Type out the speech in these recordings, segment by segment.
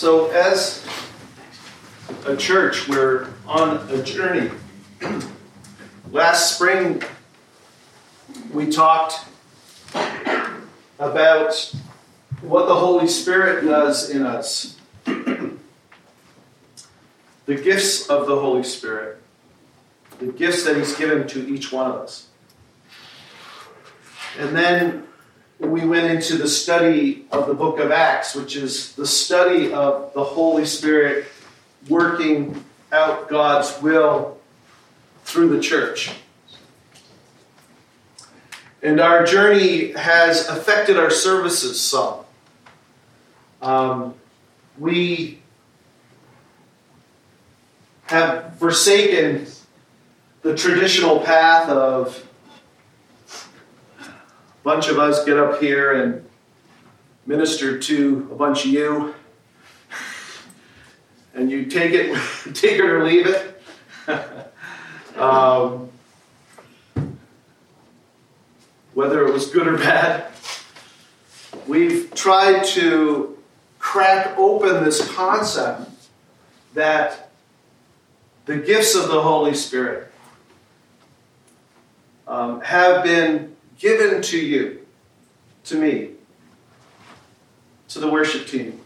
So, as a church, we're on a journey. Last spring, we talked about what the Holy Spirit does in us, the gifts of the Holy Spirit, the gifts that He's given to each one of us. And then we went into the study of the book of Acts, which is the study of the Holy Spirit working out God's will through the church. And our journey has affected our services some. Um, we have forsaken the traditional path of bunch of us get up here and minister to a bunch of you. And you take it take it or leave it. Um, whether it was good or bad we've tried to crack open this concept that the gifts of the Holy Spirit um, have been given to you, to me, to the worship team,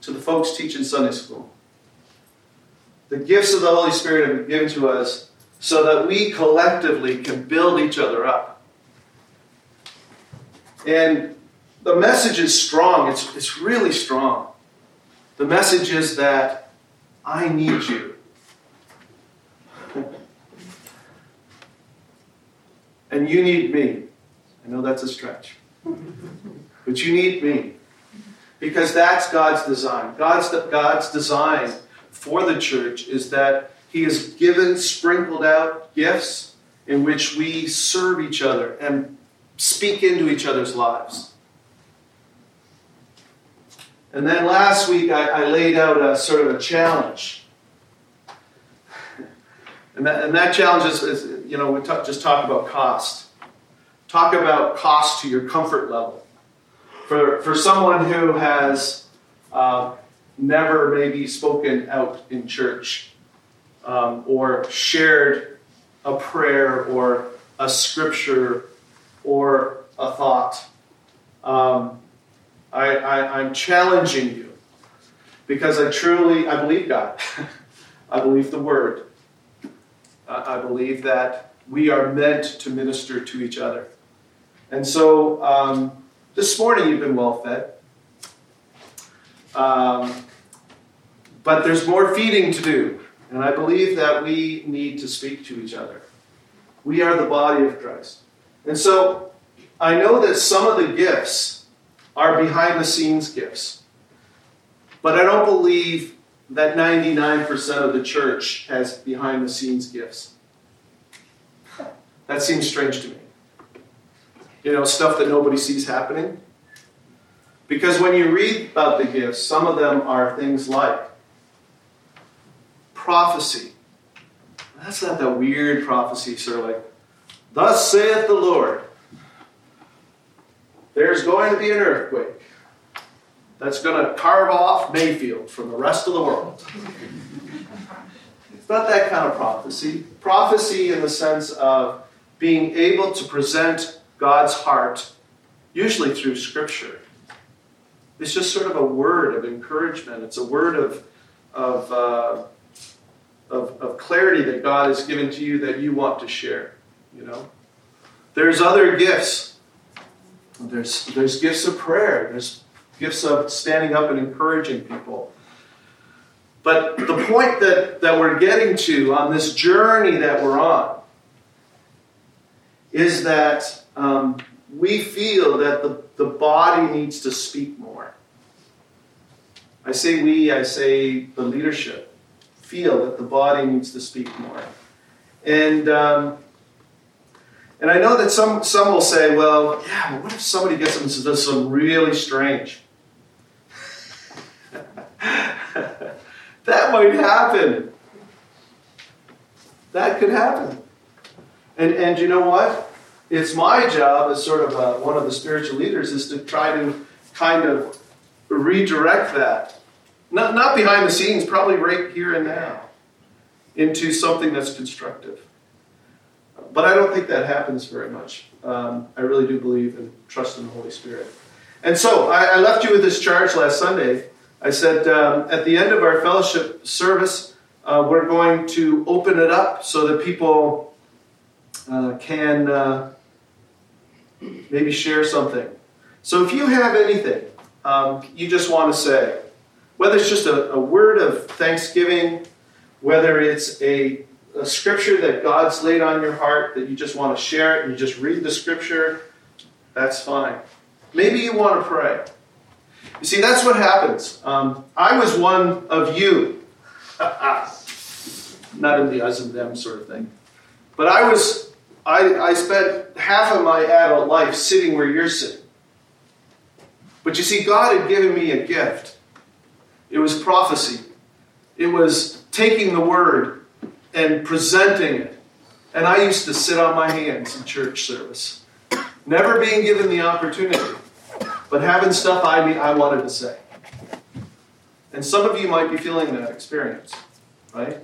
to the folks teaching Sunday school. The gifts of the Holy Spirit have been given to us so that we collectively can build each other up. And the message is strong. It's, it's really strong. The message is that I need you. and you need me. I know that's a stretch. But you need me. Because that's God's design. God's, God's design for the church is that He has given, sprinkled out gifts in which we serve each other and speak into each other's lives. And then last week I, I laid out a sort of a challenge. And that, and that challenge is, is you know, we talk, just talk about cost. Talk about cost to your comfort level. For, for someone who has uh, never maybe spoken out in church um, or shared a prayer or a scripture or a thought. Um, I, I, I'm challenging you because I truly, I believe God. I believe the Word. I believe that we are meant to minister to each other. And so um, this morning you've been well fed. Um, but there's more feeding to do. And I believe that we need to speak to each other. We are the body of Christ. And so I know that some of the gifts are behind the scenes gifts. But I don't believe that 99% of the church has behind the scenes gifts. That seems strange to me. You know, stuff that nobody sees happening. Because when you read about the gifts, some of them are things like prophecy. That's not that weird prophecy, of like, Thus saith the Lord there's going to be an earthquake that's going to carve off Mayfield from the rest of the world. it's not that kind of prophecy. Prophecy in the sense of being able to present God's heart, usually through Scripture. It's just sort of a word of encouragement. It's a word of, of, uh, of, of clarity that God has given to you that you want to share. You know, there's other gifts there's, there's gifts of prayer, there's gifts of standing up and encouraging people. But the point that, that we're getting to on this journey that we're on is that um, we feel that the, the body needs to speak more. I say we, I say the leadership feel that the body needs to speak more. And um, and I know that some, some will say, well, yeah, but what if somebody gets up and this something really strange? that might happen. That could happen. And, and you know what? It's my job as sort of a, one of the spiritual leaders is to try to kind of redirect that Not, not behind the scenes, probably right here and now, into something that's constructive. But I don't think that happens very much. Um, I really do believe and trust in the Holy Spirit. And so I, I left you with this charge last Sunday. I said um, at the end of our fellowship service, uh, we're going to open it up so that people uh, can uh, maybe share something. So if you have anything um, you just want to say, whether it's just a, a word of thanksgiving, whether it's a, a scripture that God's laid on your heart that you just want to share it and you just read the scripture, that's fine. Maybe you want to pray. You see, that's what happens. Um, I was one of you. Not in the us and them sort of thing. But I was, I, I spent half of my adult life sitting where you're sitting. But you see, God had given me a gift. It was prophecy. It was taking the word and presenting it. And I used to sit on my hands in church service, never being given the opportunity, but having stuff I, I wanted to say. And some of you might be feeling that experience, right?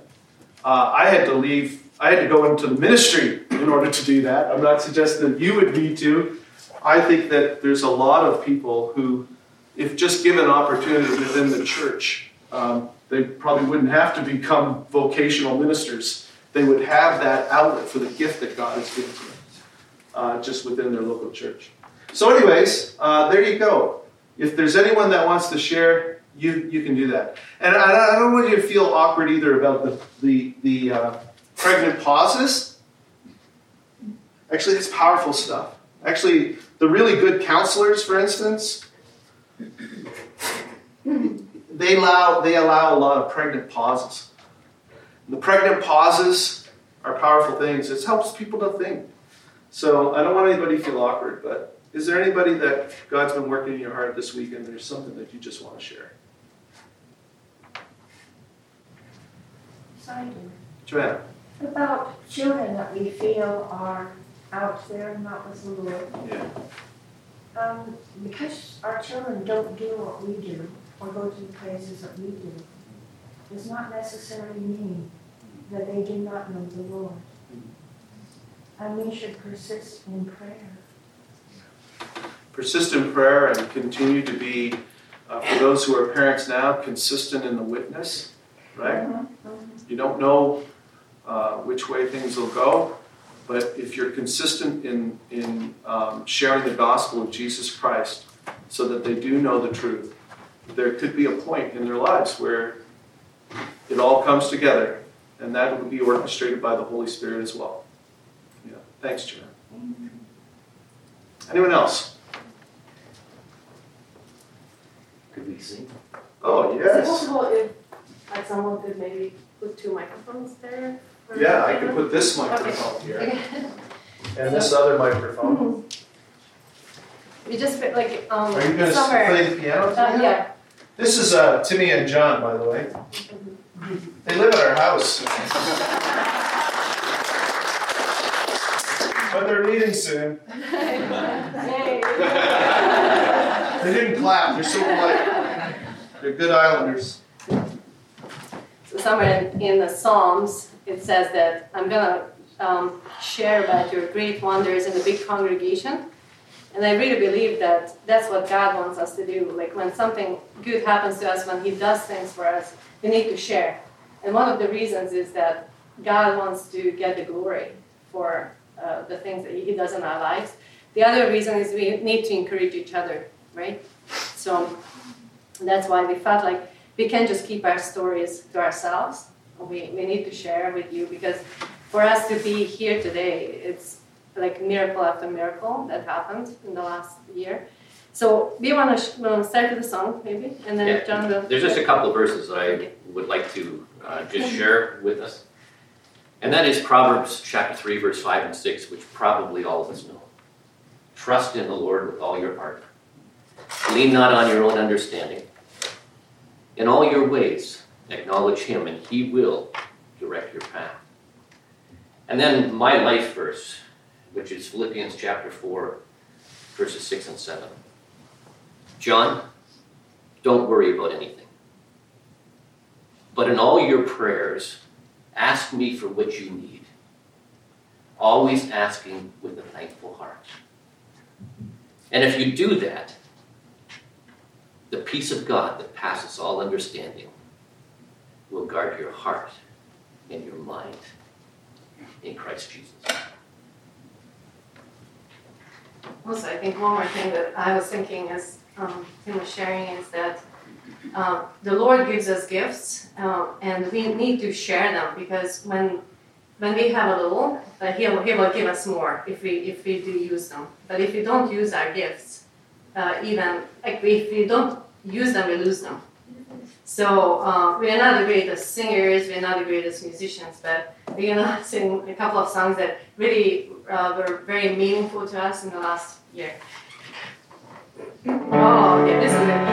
Uh, I had to leave, I had to go into the ministry in order to do that. I'm not suggesting that you would need to. I think that there's a lot of people who, if just given opportunity within the church, um, they probably wouldn't have to become vocational ministers. They would have that outlet for the gift that God has given to them, uh, just within their local church. So, anyways, uh, there you go. If there's anyone that wants to share, you, you can do that. And I, I don't want you to feel awkward either about the, the, the uh, pregnant pauses. Actually, it's powerful stuff. Actually, the really good counselors, for instance, they allow, they allow a lot of pregnant pauses. And the pregnant pauses are powerful things. It helps people to think. So I don't want anybody to feel awkward, but is there anybody that God's been working in your heart this week and there's something that you just want to share? Joanna. About children that we feel are out there and not with the Lord. Yeah. Um, because our children don't do what we do or go to the places that we do, does not necessarily mean that they do not know the Lord. And we should persist in prayer. Persist in prayer and continue to be, uh, for those who are parents now, consistent in the witness, right? Mhm, mhm. You don't know uh, which way things will go, but if you're consistent in, in um, sharing the gospel of Jesus Christ so that they do know the truth, there could be a point in their lives where it all comes together, and that will be orchestrated by the Holy Spirit as well. Yeah. Thanks, Joanne. Anyone else? Could we sing? Oh, Is it yes. possible if like someone could maybe put two microphones there? For Yeah, I could put this microphone here and this other microphone. We just fit like um Are you going to somewhere. play the piano? Uh, yeah. This is uh, Timmy and John, by the way. They live at our house. But they're leaving soon. They didn't clap, they're so polite. They're good islanders. So somewhere in, in the Psalms, it says that I'm gonna um, share about your great wonders in a big congregation. And I really believe that that's what God wants us to do. Like when something good happens to us, when He does things for us, we need to share. And one of the reasons is that God wants to get the glory for uh, the things that He does in our lives. The other reason is we need to encourage each other, right? So that's why we felt like we can't just keep our stories to ourselves. We, we need to share with you because for us to be here today, it's like miracle after miracle that happened in the last year. So we want to sh- start with the song maybe, and then Yeah, John. There's just a couple of verses that I would like to uh, just share with us. And that is Proverbs chapter 3, verse 5 and 6, which probably all of us know. Trust in the Lord with all your heart. Lean not on your own understanding. In all your ways, acknowledge Him, and He will direct your path. And then my life verse, which is Philippians chapter 4, verses 6 and 7. John, don't worry about anything. But in all your prayers, ask me for what you need, always asking with a thankful heart. And if you do that, the peace of God that passes all understanding will guard your heart and your mind in Christ Jesus. Also, I think one more thing that I was thinking as um, Tim was sharing is that uh, the Lord gives us gifts, uh, and we need to share them because when when we have a little, uh, he, will, he will give us more if we if we do use them. But if we don't use our gifts, uh, even like if we don't use them, we lose them. So uh, we are not the greatest singers, we are not the greatest musicians, but we're gonna sing a couple of songs that really uh, were very meaningful to us in the last year. Oh, yeah, this is it.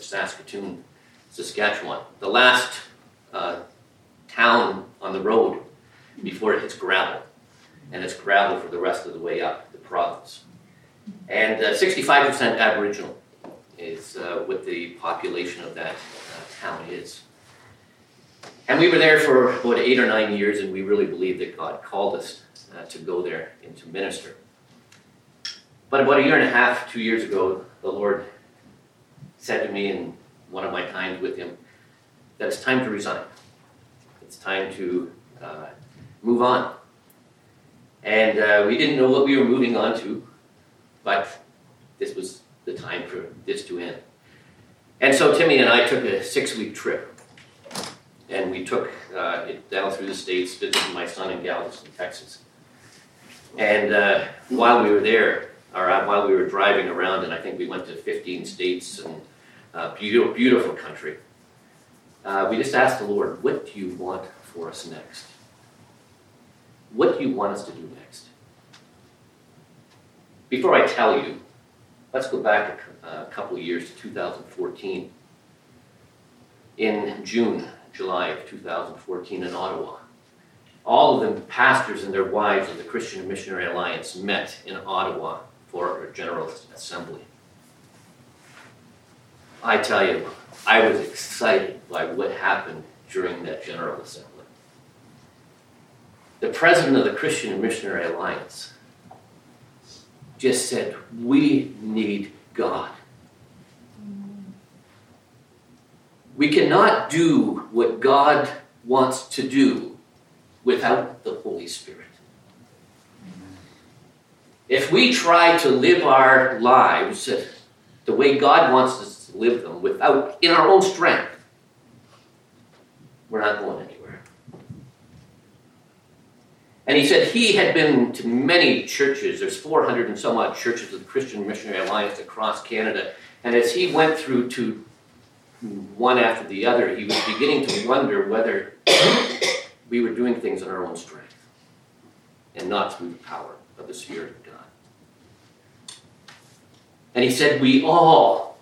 Saskatoon, Saskatchewan. The last uh, town on the road before it hits gravel. And it's gravel for the rest of the way up the province. And uh, 65% Aboriginal is uh, what the population of that uh, town is. And we were there for about eight or nine years, and we really believed that God called us uh, to go there and to minister. But about a year and a half, two years ago, the Lord said to me in one of my times with him that it's time to resign. It's time to uh, move on. And uh, we didn't know what we were moving on to, but this was the time for this to end. And so Timmy and I took a six week trip. And we took uh, it down through the states, visiting my son in Galveston, Texas. And uh, while we were there, uh, while we were driving around, and I think we went to 15 states and uh, beautiful, beautiful country. Uh, we just asked the Lord, what do you want for us next? What do you want us to do next? Before I tell you, let's go back a, a couple of years to 2014. In June, July of 2014 in Ottawa. All of them, pastors and their wives of the Christian Missionary Alliance, met in Ottawa for a General Assembly. I tell you, I was excited by what happened during that General Assembly. The president of the Christian Missionary Alliance just said, We need God. We cannot do what God wants to do without the Holy Spirit. If we try to live our lives the way God wants us to live them without in our own strength, we're not going anywhere. And he said he had been to many churches. There's 400 and some odd churches of the Christian Missionary Alliance across Canada. And as he went through to one after the other, he was beginning to wonder whether we were doing things in our own strength and not through the power of the Spirit. And he said, We all,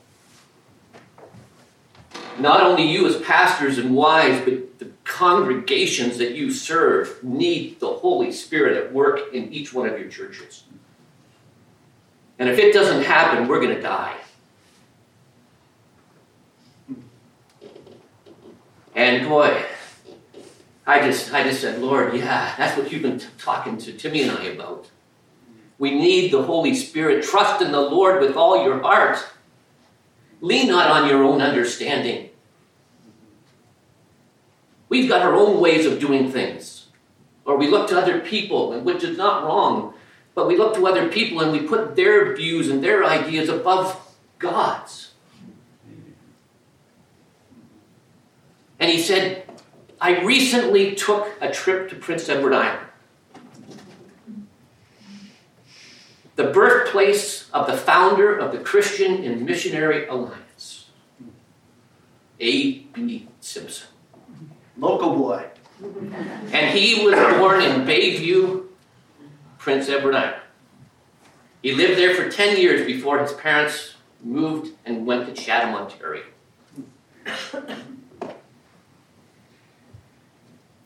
not only you as pastors and wives, but the congregations that you serve, need the Holy Spirit at work in each one of your churches. And if it doesn't happen, we're going to die. And boy, I just, I just said, Lord, yeah, that's what you've been t- talking to Timmy and I about. We need the Holy Spirit. Trust in the Lord with all your heart. Lean not on your own understanding. We've got our own ways of doing things. Or we look to other people, which is not wrong, but we look to other people and we put their views and their ideas above God's. And he said, I recently took a trip to Prince Edward Island. The birthplace of the founder of the Christian and Missionary Alliance, A.B. Simpson. Local boy. And he was born in Bayview, Prince Edward Island. He lived there for 10 years before his parents moved and went to Chatham, Ontario.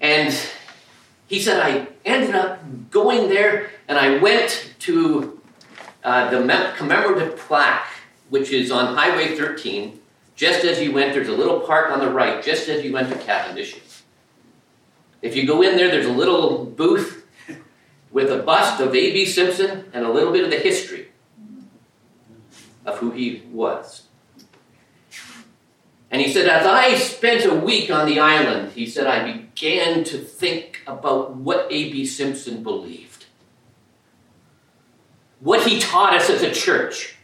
And he said, I ended up going there and I went to uh, the commemorative plaque, which is on Highway 13. Just as you went, there's a little park on the right, just as you went to Cavendish. If you go in there, there's a little booth with a bust of A.B. Simpson and a little bit of the history of who he was. And he said, as I spent a week on the island, he said, I began to think about what A.B. Simpson believed, what he taught us as a church.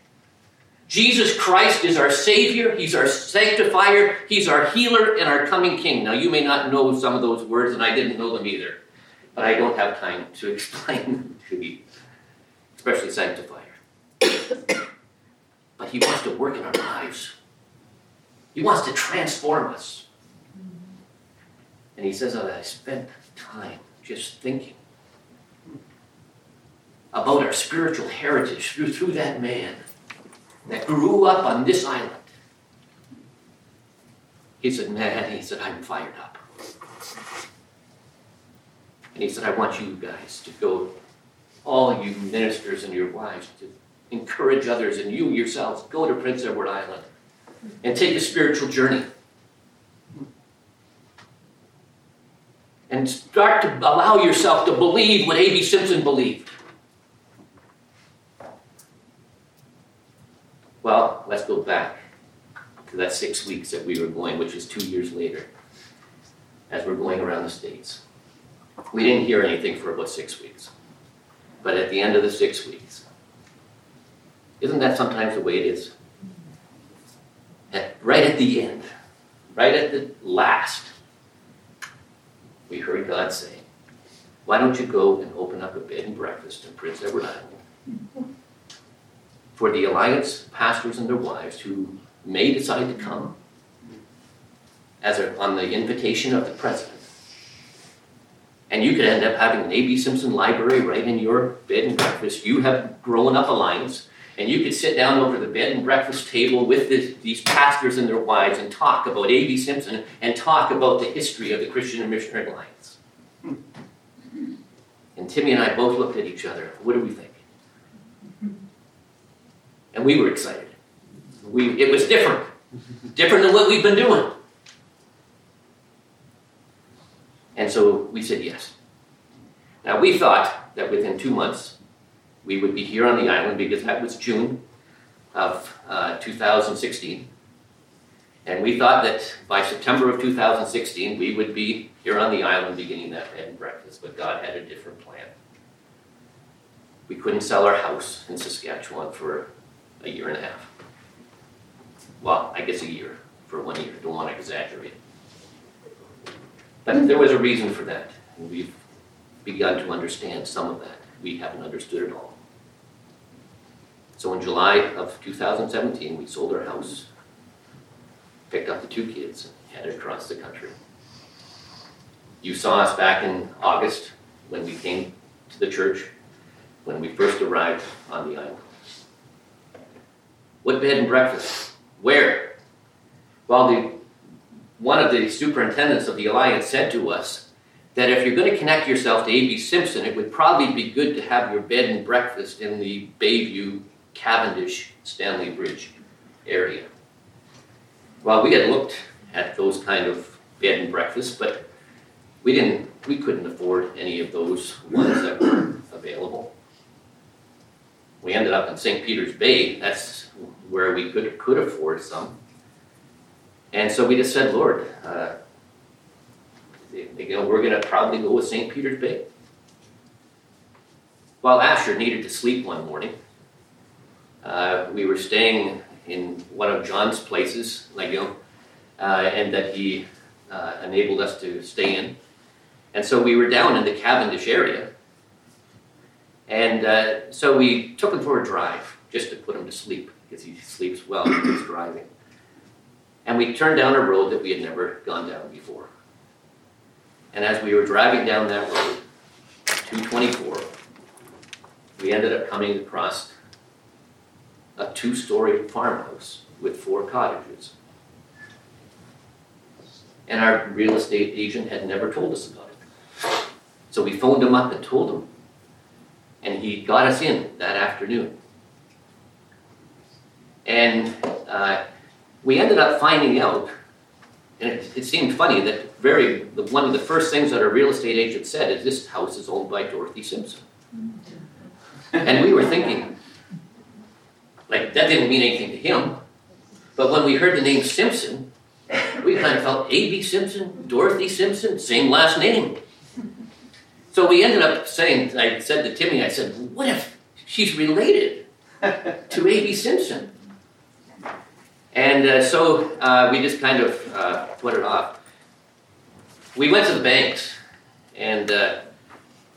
Jesus Christ is our Savior, He's our sanctifier, He's our healer, and our coming King. Now, you may not know some of those words, and I didn't know them either, but I don't have time to explain them to you, especially sanctifier. but He wants to work in our lives. He wants to transform us. And he says, oh, I spent time just thinking about our spiritual heritage through, through that man that grew up on this island. He said, Man, he said, I'm fired up. And he said, I want you guys to go, all you ministers and your wives, to encourage others, and you yourselves, go to Prince Edward Island and take a spiritual journey. And start to allow yourself to believe what A.B. Simpson believed. Well, let's go back to that six weeks that we were going, which is two years later, as we're going around the States. We didn't hear anything for about six weeks. But at the end of the six weeks, isn't that sometimes the way it is? At, right at the end, right at the last, we heard God say, Why don't you go and open up a bed and breakfast in Prince Edward Island? For the Alliance pastors and their wives who may decide to come as a, on the invitation of the president. And you could end up having an A.B. Simpson library right in your bed and breakfast. You have grown up Alliance And you could sit down over the bed and breakfast table with this, these pastors and their wives and talk about A.B. Simpson and talk about the history of the Christian and Missionary Alliance. And Timmy and I both looked at each other. What do we think? We were excited. We, it was different, different than what we've been doing. And so we said yes. Now we thought that within two months we would be here on the island because that was June of uh, 2016. And we thought that by September of 2016 we would be here on the island beginning that bed and breakfast, but God had a different plan. We couldn't sell our house in Saskatchewan for a year and a half. Well, I guess a year, for one year, don't want to exaggerate. But there was a reason for that, and we've begun to understand some of that. We haven't understood it all. So in July of 2017, we sold our house, picked up the two kids, and headed across the country. You saw us back in August when we came to the church, when we first arrived on the island. What bed and breakfast? Where? Well, the, one of the superintendents of the Alliance said to us that if you're going to connect yourself to A.B. Simpson, it would probably be good to have your bed and breakfast in the Bayview, Cavendish, Stanley Bridge area. Well, we had looked at those kind of bed and breakfasts, but we didn't, we couldn't afford any of those ones that were available. We ended up in St. Peter's Bay. That's where we could could afford some. And so we just said, Lord, uh, you know, we're going to probably go with St. Peter's Bay. While Asher needed to sleep one morning, uh, we were staying in one of John's places, like you know, uh, and that he uh, enabled us to stay in. And so we were down in the Cavendish area, and uh, so we took him for a drive just to put him to sleep because he sleeps well when he's driving. And we turned down a road that we had never gone down before. And as we were driving down that road, 224, we ended up coming across a two story farmhouse with four cottages. And our real estate agent had never told us about it. So we phoned him up and told him. And he got us in that afternoon. And uh, we ended up finding out, and it, it seemed funny that very the, one of the first things that our real estate agent said is this house is owned by Dorothy Simpson. And we were thinking, like that didn't mean anything to him. But when we heard the name Simpson, we kind of felt A.B. Simpson, Dorothy Simpson, same last name. So we ended up saying, I said to Timmy, I said, what if she's related to A.B. Simpson? And uh, so uh, we just kind of uh, put it off. We went to the banks, and uh,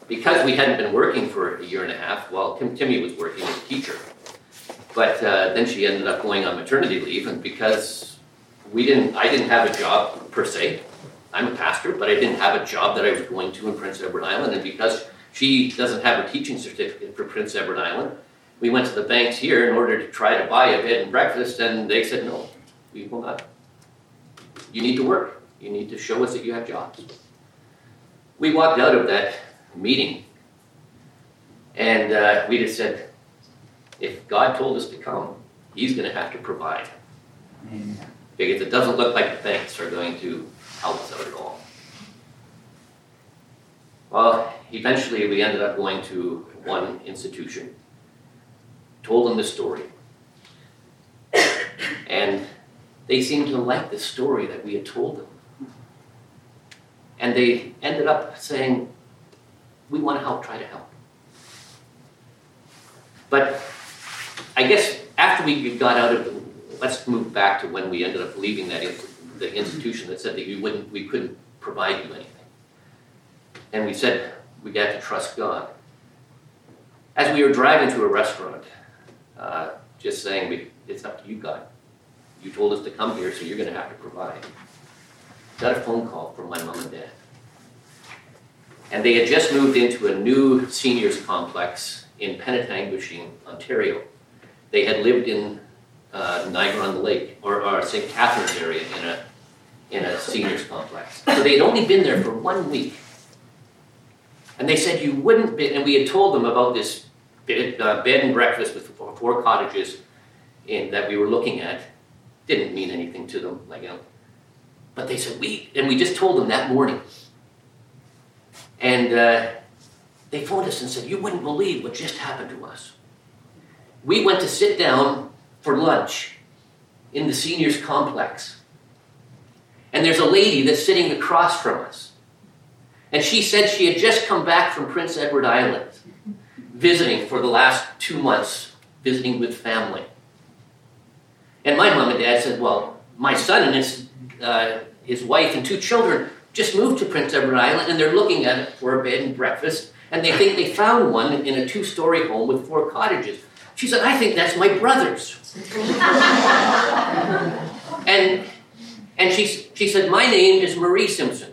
because we hadn't been working for a year and a half, well, Tim, Timmy was working as a teacher. But uh, then she ended up going on maternity leave, and because we didn't, I didn't have a job per se. I'm a pastor, but I didn't have a job that I was going to in Prince Edward Island, and because she doesn't have a teaching certificate for Prince Edward Island, we went to the banks here in order to try to buy a bed and breakfast, and they said, no, we will not. You need to work. You need to show us that you have jobs. We walked out of that meeting, and uh, we just said, if God told us to come, He's going to have to provide. Amen. Because it doesn't look like the banks are going to help us out at all. Well, eventually we ended up going to one institution told them the story. And they seemed to like the story that we had told them. And they ended up saying, We want to help, try to help. But I guess after we got out of, let's move back to when we ended up leaving that the institution that said that we wouldn't, we couldn't provide you anything. And we said we got to trust God. As we were driving to a restaurant, uh, just saying, it's up to you, God. You told us to come here, so you're going to have to provide. Got a phone call from my mom and dad. And they had just moved into a new seniors complex in Penetanguishene, Ontario. They had lived in uh, Niagara on the Lake or, or St. Catharines area in a in a seniors complex. So they had only been there for one week. And they said you wouldn't be, and we had told them about this bed, uh, bed and breakfast with four cottages in, that we were looking at. Didn't mean anything to them, like you know. But they said we, and we just told them that morning. And uh, they phoned us and said, "You wouldn't believe what just happened to us." We went to sit down for lunch in the seniors complex. And there's a lady that's sitting across from us. And she said she had just come back from Prince Edward Island, visiting for the last two months, visiting with family. And my mom and dad said, Well, my son and his, uh, his wife and two children just moved to Prince Edward Island and they're looking at it for a bed and breakfast. And they think they found one in a two story home with four cottages. She said, I think that's my brother's. and and she, she said, My name is Marie Simpson.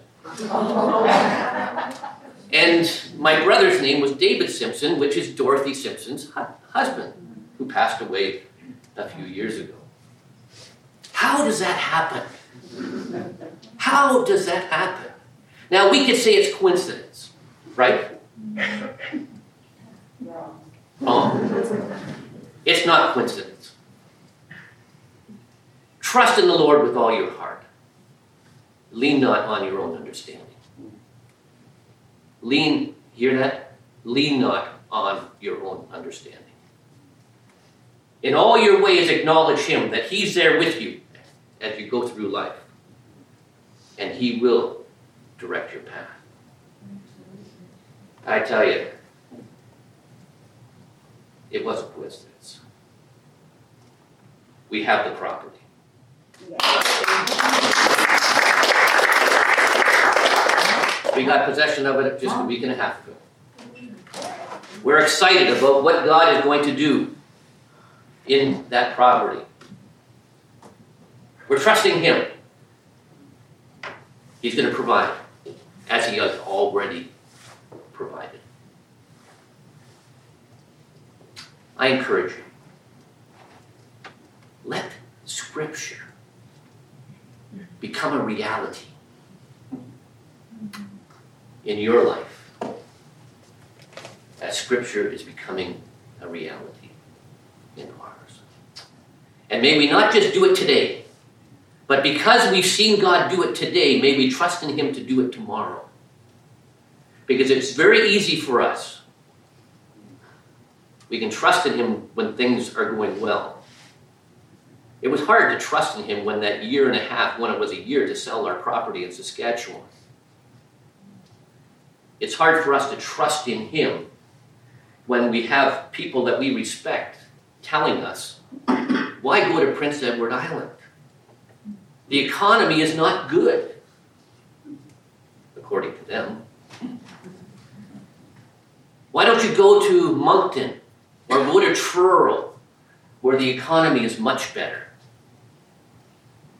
and my brother's name was David Simpson, which is Dorothy Simpson's hu- husband, who passed away a few years ago. How does that happen? How does that happen? Now, we could say it's coincidence, right? Oh. It's not coincidence. Trust in the Lord with all your heart. Lean not on your own understanding. Lean, hear that? Lean not on your own understanding. In all your ways, acknowledge Him, that He's there with you as you go through life. And He will direct your path. I tell you, it was a coincidence. We have the property. We got possession of it just a week and a half ago. We're excited about what God is going to do in that property. We're trusting Him. He's going to provide, as He has already provided. I encourage you let Scripture become a reality in your life as Scripture is becoming a reality in ours. And may we not just do it today, but because we've seen God do it today, may we trust in Him to do it tomorrow. Because it's very easy for us. We can trust in Him when things are going well. It was hard to trust in Him when that year and a half, when it was a year to sell our property in Saskatchewan. It's hard for us to trust in Him when we have people that we respect telling us, why go to Prince Edward Island? The economy is not good, according to them. Why don't you go to Moncton or go to Truro, where the economy is much better?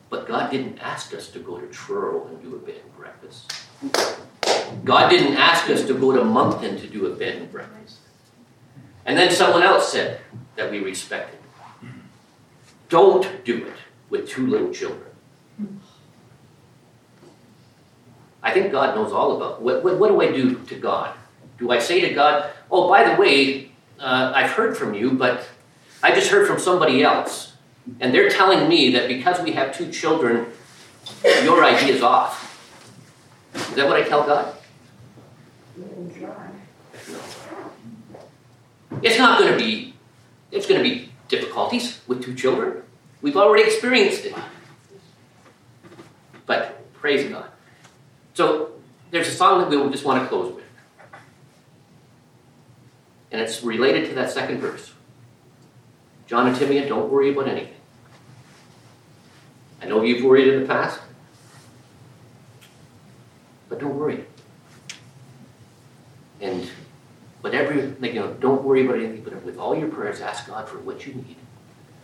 But God didn't ask us to go to Truro and do a bed and breakfast. God didn't ask us to go to Moncton to do a bed and breakfast. And then someone else said that we respected. Don't do it with two little children. I think God knows all about what, what, what do I do to God? Do I say to God, oh, by the way, uh, I've heard from you, but I just heard from somebody else. And they're telling me that because we have two children, your idea is off. Is that what I tell God? It's not going to be, it's going to be difficulties with two children. We've already experienced it. But praise God. So there's a song that we just want to close with. And it's related to that second verse. John and Timea, don't worry about anything. I know you've worried in the past, but don't worry. And whatever, you know, don't worry about anything, but with all your prayers, ask God for what you need.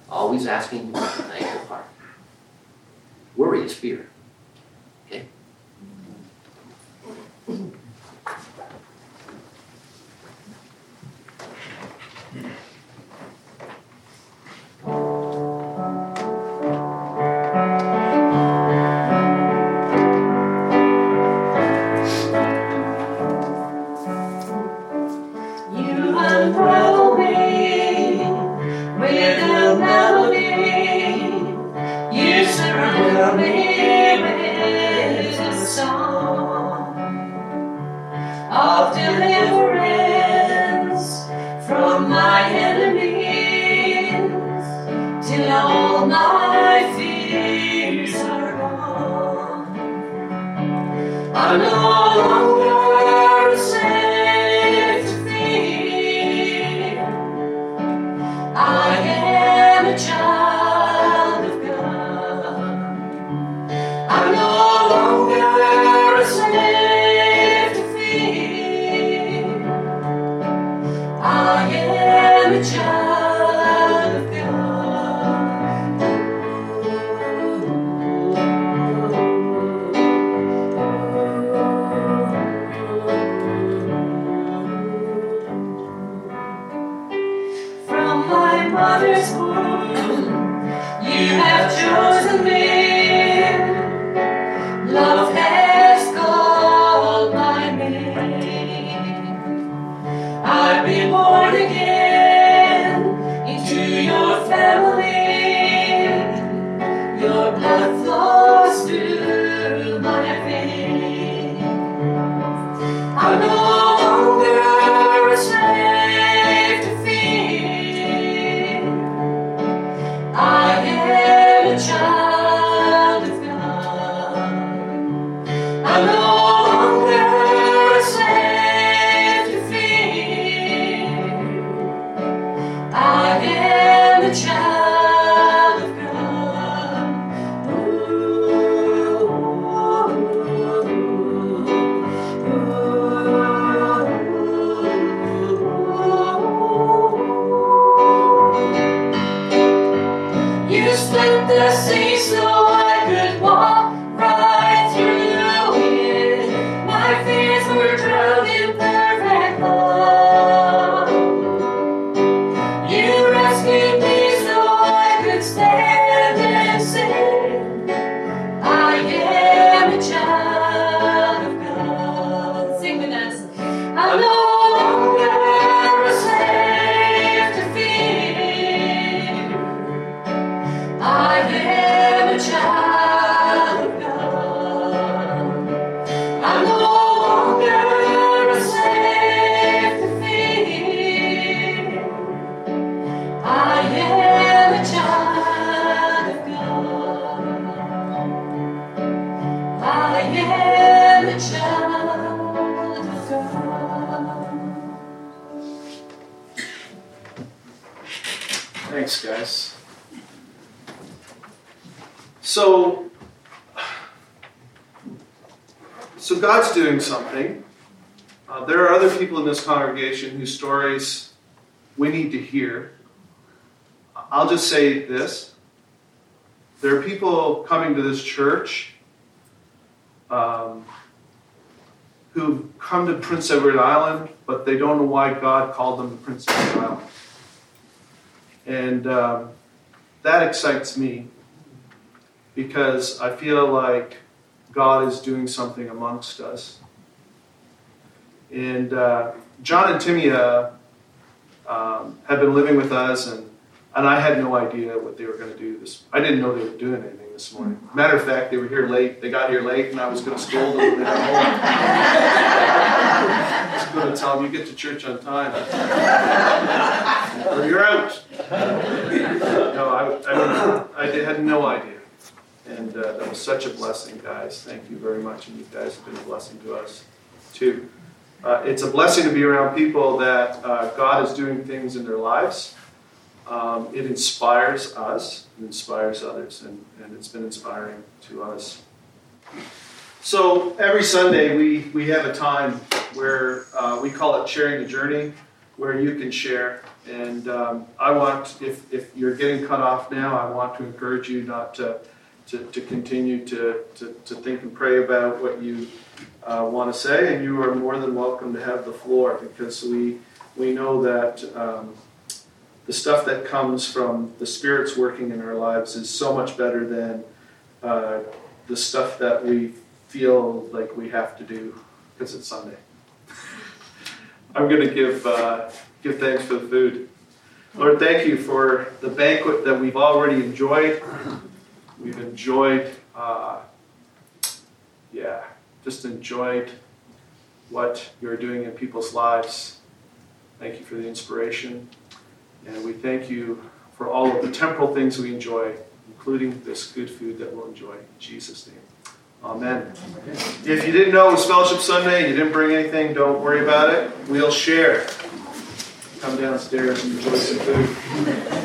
Always asking with a thankful heart. Worry is fear. Okay? and. I'll say this there are people coming to this church um, who've come to Prince Edward Island, but they don't know why God called them to Prince Edward Island. And um, that excites me because I feel like God is doing something amongst us. And uh, John and Timea um, had been living with us, and, and I had no idea what they were going to do this. I didn't know they were doing anything this morning. Matter of fact, they were here late. They got here late, and I was going to scold them when they got home. I was going to tell them, "You get to church on time, or you're out." no, I, I, I had no idea, and uh, that was such a blessing, guys. Thank you very much, and you guys have been a blessing to us too. Uh, it's a blessing to be around people that uh, God is doing things in their lives. Um, it inspires us, it inspires others, and, and it's been inspiring to us. So every Sunday we, we have a time where uh, we call it sharing the journey, where you can share. And um, I want, if, if you're getting cut off now, I want to encourage you not to, to, to continue to, to, to think and pray about what you uh, want to say, and you are more than welcome to have the floor because we we know that um, the stuff that comes from the Spirit's working in our lives is so much better than uh, the stuff that we feel like we have to do because it's Sunday. I'm going to give uh, give thanks for the food. Lord, thank you for the banquet that we've already enjoyed. We've enjoyed, uh, yeah, just enjoyed what you're doing in people's lives. Thank you for the inspiration. And we thank you for all of the temporal things we enjoy, including this good food that we'll enjoy. In Jesus' name. Amen. If you didn't know it was Fellowship Sunday you didn't bring anything, don't worry about it. We'll share. Come downstairs and enjoy some food.